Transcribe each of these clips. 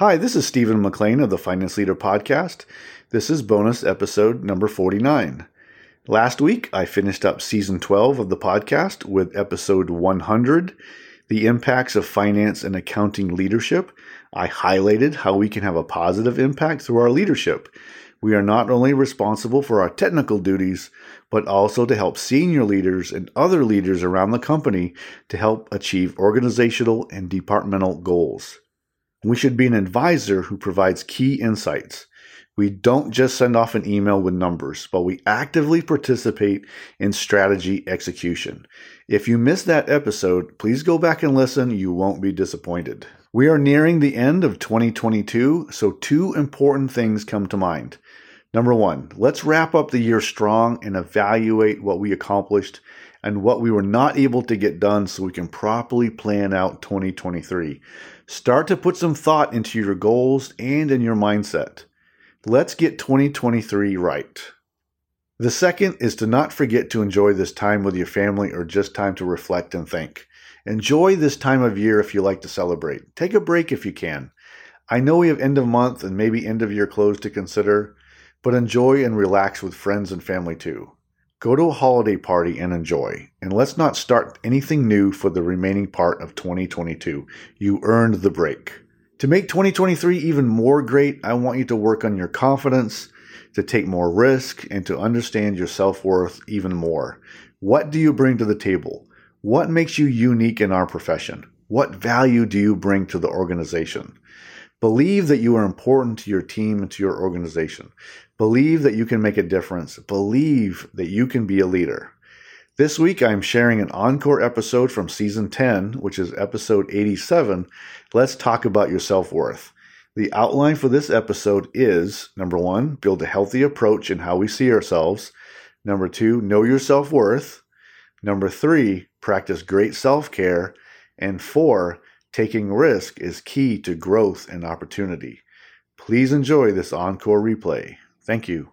Hi, this is Stephen McLain of the Finance Leader Podcast. This is bonus episode number 49. Last week, I finished up season 12 of the podcast with episode 100 The Impacts of Finance and Accounting Leadership. I highlighted how we can have a positive impact through our leadership. We are not only responsible for our technical duties, but also to help senior leaders and other leaders around the company to help achieve organizational and departmental goals. We should be an advisor who provides key insights. We don't just send off an email with numbers, but we actively participate in strategy execution. If you missed that episode, please go back and listen. You won't be disappointed. We are nearing the end of 2022, so two important things come to mind. Number one, let's wrap up the year strong and evaluate what we accomplished and what we were not able to get done so we can properly plan out 2023. Start to put some thought into your goals and in your mindset. Let's get 2023 right. The second is to not forget to enjoy this time with your family or just time to reflect and think. Enjoy this time of year if you like to celebrate. Take a break if you can. I know we have end of month and maybe end of year close to consider, but enjoy and relax with friends and family too. Go to a holiday party and enjoy. And let's not start anything new for the remaining part of 2022. You earned the break. To make 2023 even more great, I want you to work on your confidence, to take more risk, and to understand your self worth even more. What do you bring to the table? What makes you unique in our profession? What value do you bring to the organization? Believe that you are important to your team and to your organization. Believe that you can make a difference. Believe that you can be a leader. This week, I'm sharing an encore episode from season 10, which is episode 87. Let's talk about your self worth. The outline for this episode is number one, build a healthy approach in how we see ourselves. Number two, know your self worth. Number three, practice great self care. And four, taking risk is key to growth and opportunity. Please enjoy this encore replay. Thank you.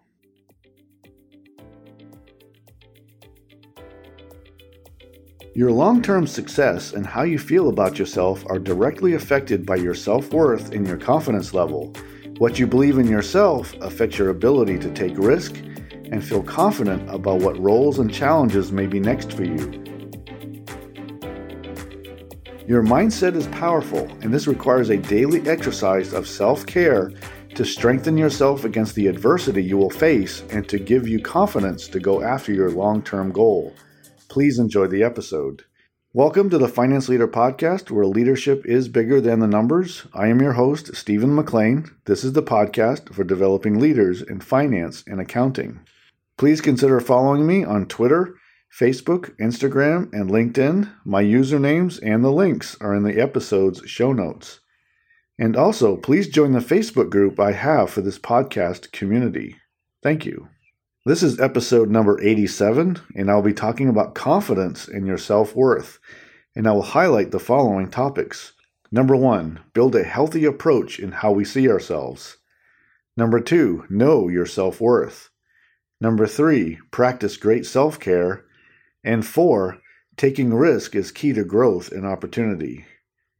Your long term success and how you feel about yourself are directly affected by your self worth and your confidence level. What you believe in yourself affects your ability to take risk and feel confident about what roles and challenges may be next for you. Your mindset is powerful, and this requires a daily exercise of self care to strengthen yourself against the adversity you will face and to give you confidence to go after your long term goal. Please enjoy the episode. Welcome to the Finance Leader Podcast, where leadership is bigger than the numbers. I am your host, Stephen McLain. This is the podcast for developing leaders in finance and accounting. Please consider following me on Twitter, Facebook, Instagram, and LinkedIn. My usernames and the links are in the episode's show notes. And also, please join the Facebook group I have for this podcast community. Thank you. This is episode number 87, and I'll be talking about confidence in your self worth. And I will highlight the following topics. Number one, build a healthy approach in how we see ourselves. Number two, know your self worth. Number three, practice great self care. And four, taking risk is key to growth and opportunity.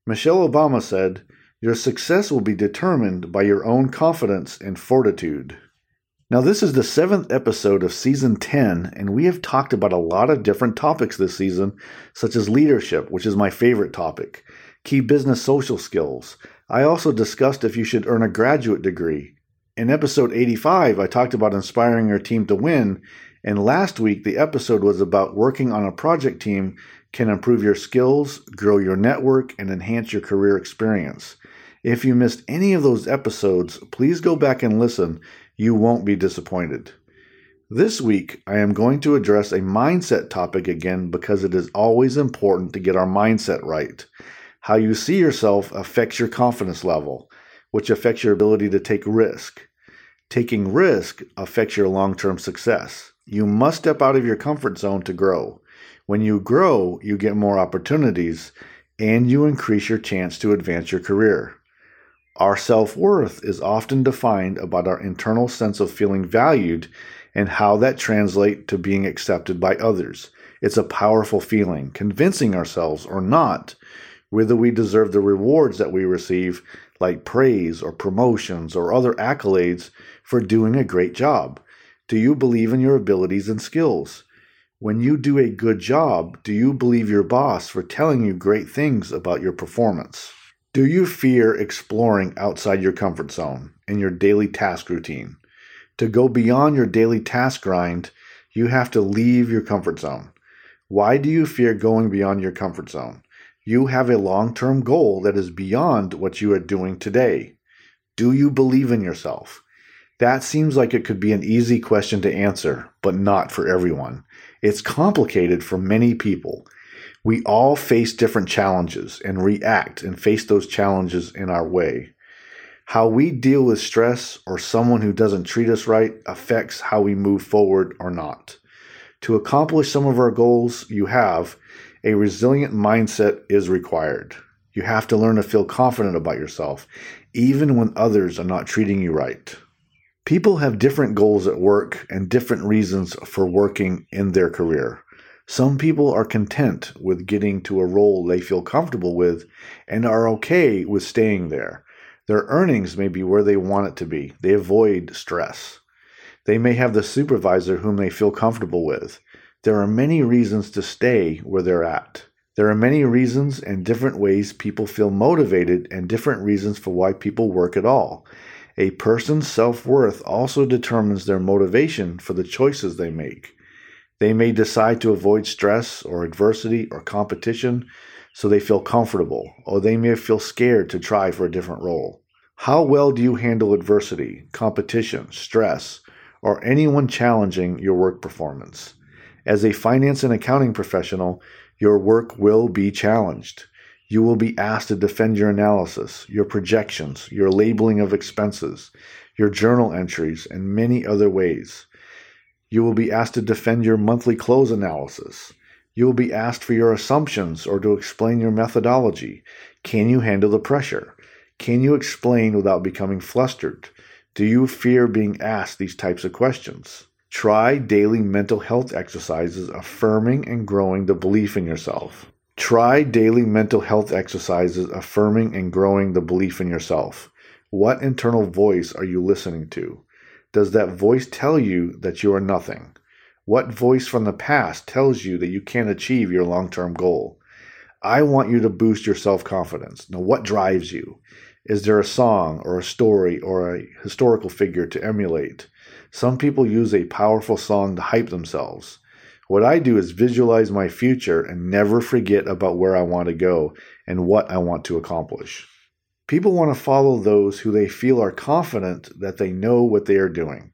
Michelle Obama said, your success will be determined by your own confidence and fortitude. Now, this is the seventh episode of season 10, and we have talked about a lot of different topics this season, such as leadership, which is my favorite topic, key business social skills. I also discussed if you should earn a graduate degree. In episode 85, I talked about inspiring your team to win, and last week the episode was about working on a project team can improve your skills, grow your network, and enhance your career experience. If you missed any of those episodes, please go back and listen. You won't be disappointed. This week, I am going to address a mindset topic again because it is always important to get our mindset right. How you see yourself affects your confidence level, which affects your ability to take risk. Taking risk affects your long term success. You must step out of your comfort zone to grow. When you grow, you get more opportunities and you increase your chance to advance your career. Our self worth is often defined about our internal sense of feeling valued and how that translates to being accepted by others. It's a powerful feeling, convincing ourselves or not whether we deserve the rewards that we receive, like praise or promotions or other accolades for doing a great job? Do you believe in your abilities and skills? When you do a good job, do you believe your boss for telling you great things about your performance? Do you fear exploring outside your comfort zone in your daily task routine? To go beyond your daily task grind, you have to leave your comfort zone. Why do you fear going beyond your comfort zone? You have a long term goal that is beyond what you are doing today. Do you believe in yourself? That seems like it could be an easy question to answer, but not for everyone. It's complicated for many people. We all face different challenges and react and face those challenges in our way. How we deal with stress or someone who doesn't treat us right affects how we move forward or not. To accomplish some of our goals you have, a resilient mindset is required. You have to learn to feel confident about yourself, even when others are not treating you right. People have different goals at work and different reasons for working in their career. Some people are content with getting to a role they feel comfortable with and are okay with staying there. Their earnings may be where they want it to be. They avoid stress. They may have the supervisor whom they feel comfortable with. There are many reasons to stay where they're at. There are many reasons and different ways people feel motivated and different reasons for why people work at all. A person's self worth also determines their motivation for the choices they make. They may decide to avoid stress or adversity or competition so they feel comfortable, or they may feel scared to try for a different role. How well do you handle adversity, competition, stress, or anyone challenging your work performance? As a finance and accounting professional, your work will be challenged. You will be asked to defend your analysis, your projections, your labeling of expenses, your journal entries, and many other ways. You will be asked to defend your monthly close analysis. You will be asked for your assumptions or to explain your methodology. Can you handle the pressure? Can you explain without becoming flustered? Do you fear being asked these types of questions? Try daily mental health exercises affirming and growing the belief in yourself. Try daily mental health exercises affirming and growing the belief in yourself. What internal voice are you listening to? Does that voice tell you that you are nothing? What voice from the past tells you that you can't achieve your long term goal? I want you to boost your self confidence. Now, what drives you? Is there a song or a story or a historical figure to emulate? Some people use a powerful song to hype themselves. What I do is visualize my future and never forget about where I want to go and what I want to accomplish. People want to follow those who they feel are confident that they know what they are doing.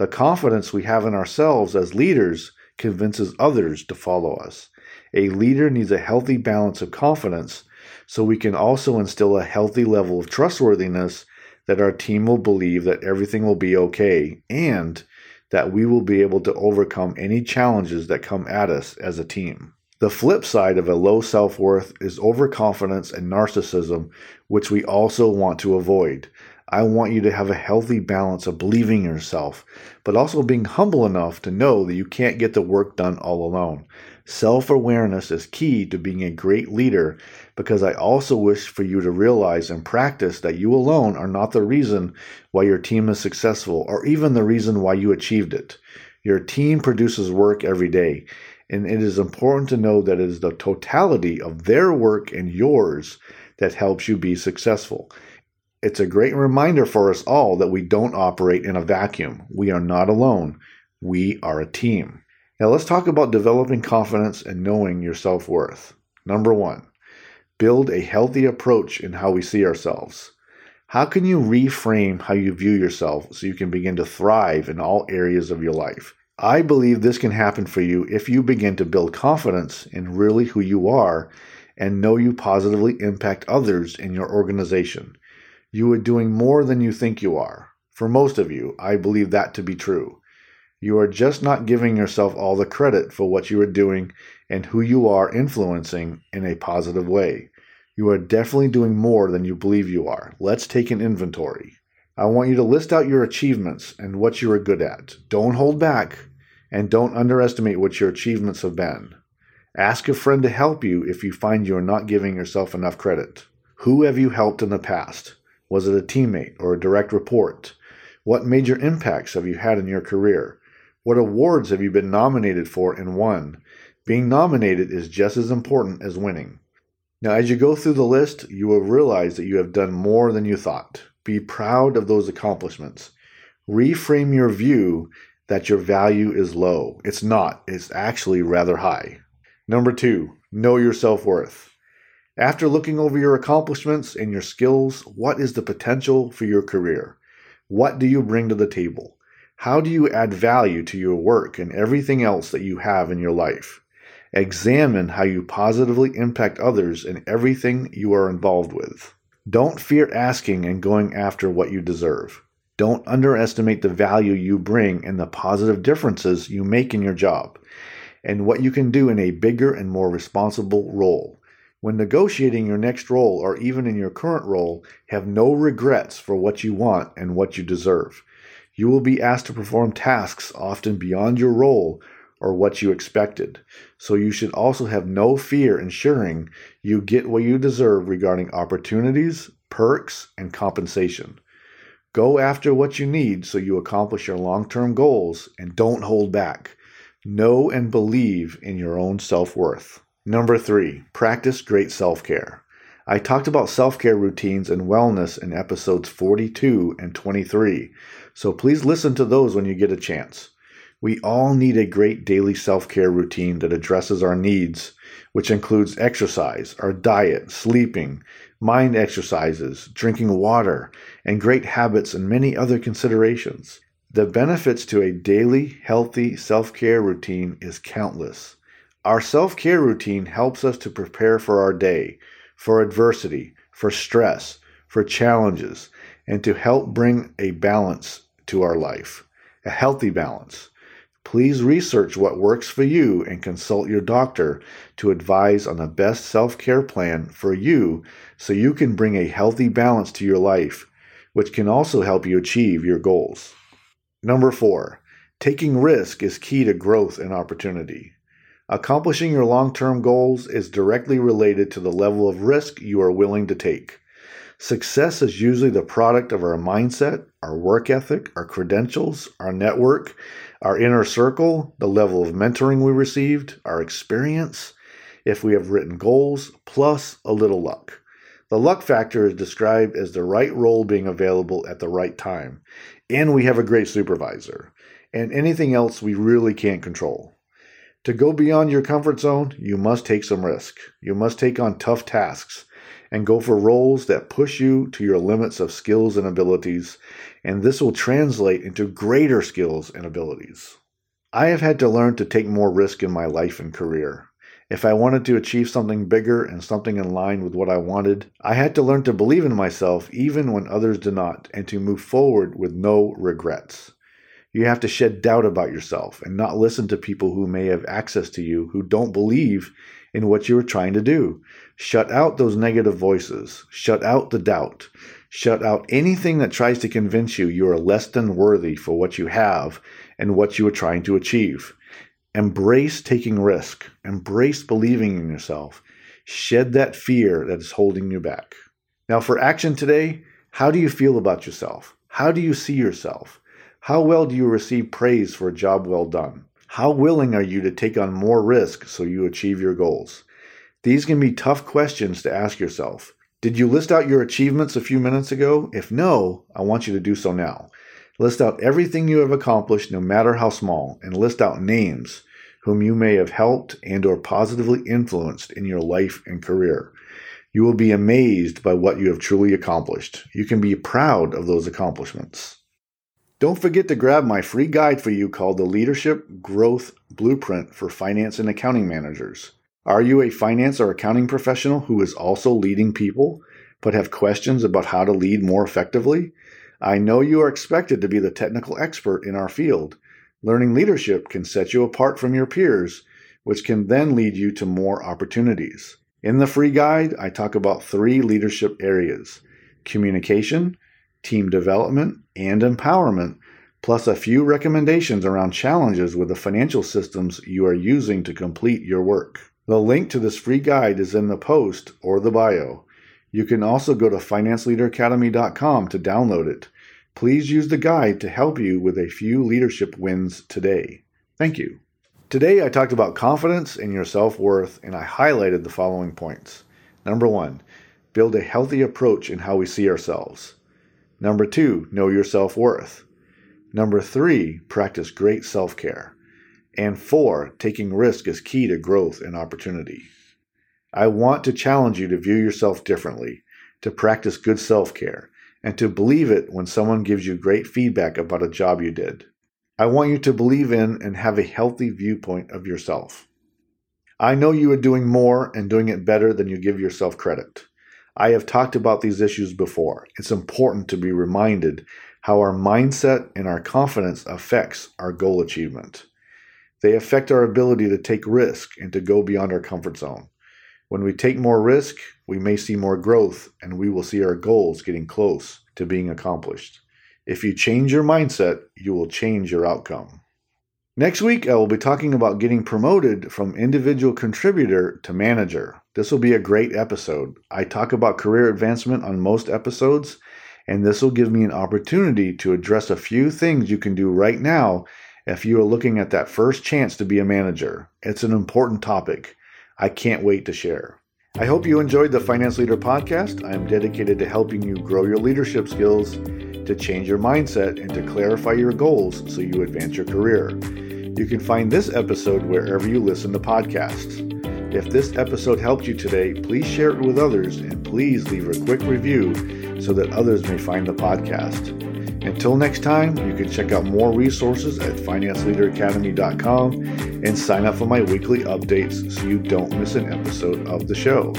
The confidence we have in ourselves as leaders convinces others to follow us. A leader needs a healthy balance of confidence so we can also instill a healthy level of trustworthiness that our team will believe that everything will be okay and that we will be able to overcome any challenges that come at us as a team. The flip side of a low self worth is overconfidence and narcissism, which we also want to avoid. I want you to have a healthy balance of believing in yourself, but also being humble enough to know that you can't get the work done all alone. Self awareness is key to being a great leader because I also wish for you to realize and practice that you alone are not the reason why your team is successful or even the reason why you achieved it. Your team produces work every day, and it is important to know that it is the totality of their work and yours that helps you be successful. It's a great reminder for us all that we don't operate in a vacuum. We are not alone. We are a team. Now, let's talk about developing confidence and knowing your self worth. Number one, build a healthy approach in how we see ourselves. How can you reframe how you view yourself so you can begin to thrive in all areas of your life? I believe this can happen for you if you begin to build confidence in really who you are and know you positively impact others in your organization. You are doing more than you think you are. For most of you, I believe that to be true. You are just not giving yourself all the credit for what you are doing and who you are influencing in a positive way. You are definitely doing more than you believe you are. Let's take an inventory. I want you to list out your achievements and what you are good at. Don't hold back and don't underestimate what your achievements have been. Ask a friend to help you if you find you are not giving yourself enough credit. Who have you helped in the past? Was it a teammate or a direct report? What major impacts have you had in your career? What awards have you been nominated for and won? Being nominated is just as important as winning. Now, as you go through the list, you will realize that you have done more than you thought. Be proud of those accomplishments. Reframe your view that your value is low. It's not, it's actually rather high. Number two, know your self worth. After looking over your accomplishments and your skills, what is the potential for your career? What do you bring to the table? How do you add value to your work and everything else that you have in your life? Examine how you positively impact others in everything you are involved with. Don't fear asking and going after what you deserve. Don't underestimate the value you bring and the positive differences you make in your job and what you can do in a bigger and more responsible role. When negotiating your next role or even in your current role, have no regrets for what you want and what you deserve. You will be asked to perform tasks often beyond your role or what you expected. So you should also have no fear ensuring you get what you deserve regarding opportunities, perks, and compensation. Go after what you need so you accomplish your long term goals and don't hold back. Know and believe in your own self worth. Number three, practice great self care. I talked about self care routines and wellness in episodes 42 and 23, so please listen to those when you get a chance. We all need a great daily self care routine that addresses our needs, which includes exercise, our diet, sleeping, mind exercises, drinking water, and great habits and many other considerations. The benefits to a daily, healthy self care routine is countless. Our self care routine helps us to prepare for our day, for adversity, for stress, for challenges, and to help bring a balance to our life, a healthy balance. Please research what works for you and consult your doctor to advise on the best self care plan for you so you can bring a healthy balance to your life, which can also help you achieve your goals. Number four, taking risk is key to growth and opportunity. Accomplishing your long term goals is directly related to the level of risk you are willing to take. Success is usually the product of our mindset, our work ethic, our credentials, our network, our inner circle, the level of mentoring we received, our experience, if we have written goals, plus a little luck. The luck factor is described as the right role being available at the right time, and we have a great supervisor, and anything else we really can't control. To go beyond your comfort zone, you must take some risk. You must take on tough tasks and go for roles that push you to your limits of skills and abilities, and this will translate into greater skills and abilities. I have had to learn to take more risk in my life and career. If I wanted to achieve something bigger and something in line with what I wanted, I had to learn to believe in myself even when others did not, and to move forward with no regrets. You have to shed doubt about yourself and not listen to people who may have access to you who don't believe in what you are trying to do. Shut out those negative voices. Shut out the doubt. Shut out anything that tries to convince you you are less than worthy for what you have and what you are trying to achieve. Embrace taking risk. Embrace believing in yourself. Shed that fear that is holding you back. Now, for action today, how do you feel about yourself? How do you see yourself? How well do you receive praise for a job well done? How willing are you to take on more risk so you achieve your goals? These can be tough questions to ask yourself. Did you list out your achievements a few minutes ago? If no, I want you to do so now. List out everything you have accomplished, no matter how small, and list out names whom you may have helped and or positively influenced in your life and career. You will be amazed by what you have truly accomplished. You can be proud of those accomplishments. Don't forget to grab my free guide for you called the Leadership Growth Blueprint for Finance and Accounting Managers. Are you a finance or accounting professional who is also leading people, but have questions about how to lead more effectively? I know you are expected to be the technical expert in our field. Learning leadership can set you apart from your peers, which can then lead you to more opportunities. In the free guide, I talk about three leadership areas communication, team development, and empowerment, plus a few recommendations around challenges with the financial systems you are using to complete your work. The link to this free guide is in the post or the bio. You can also go to financeleaderacademy.com to download it. Please use the guide to help you with a few leadership wins today. Thank you. Today, I talked about confidence in your self worth, and I highlighted the following points. Number one, build a healthy approach in how we see ourselves. Number two, know your self worth. Number three, practice great self care. And four, taking risk is key to growth and opportunity. I want to challenge you to view yourself differently, to practice good self care, and to believe it when someone gives you great feedback about a job you did. I want you to believe in and have a healthy viewpoint of yourself. I know you are doing more and doing it better than you give yourself credit. I have talked about these issues before. It's important to be reminded how our mindset and our confidence affects our goal achievement. They affect our ability to take risk and to go beyond our comfort zone. When we take more risk, we may see more growth and we will see our goals getting close to being accomplished. If you change your mindset, you will change your outcome. Next week, I will be talking about getting promoted from individual contributor to manager. This will be a great episode. I talk about career advancement on most episodes, and this will give me an opportunity to address a few things you can do right now if you are looking at that first chance to be a manager. It's an important topic. I can't wait to share. I hope you enjoyed the Finance Leader podcast. I am dedicated to helping you grow your leadership skills to change your mindset and to clarify your goals so you advance your career. You can find this episode wherever you listen to podcasts. If this episode helped you today, please share it with others and please leave a quick review so that others may find the podcast. Until next time, you can check out more resources at financeleaderacademy.com and sign up for my weekly updates so you don't miss an episode of the show.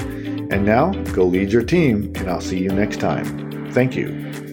And now, go lead your team, and I'll see you next time. Thank you.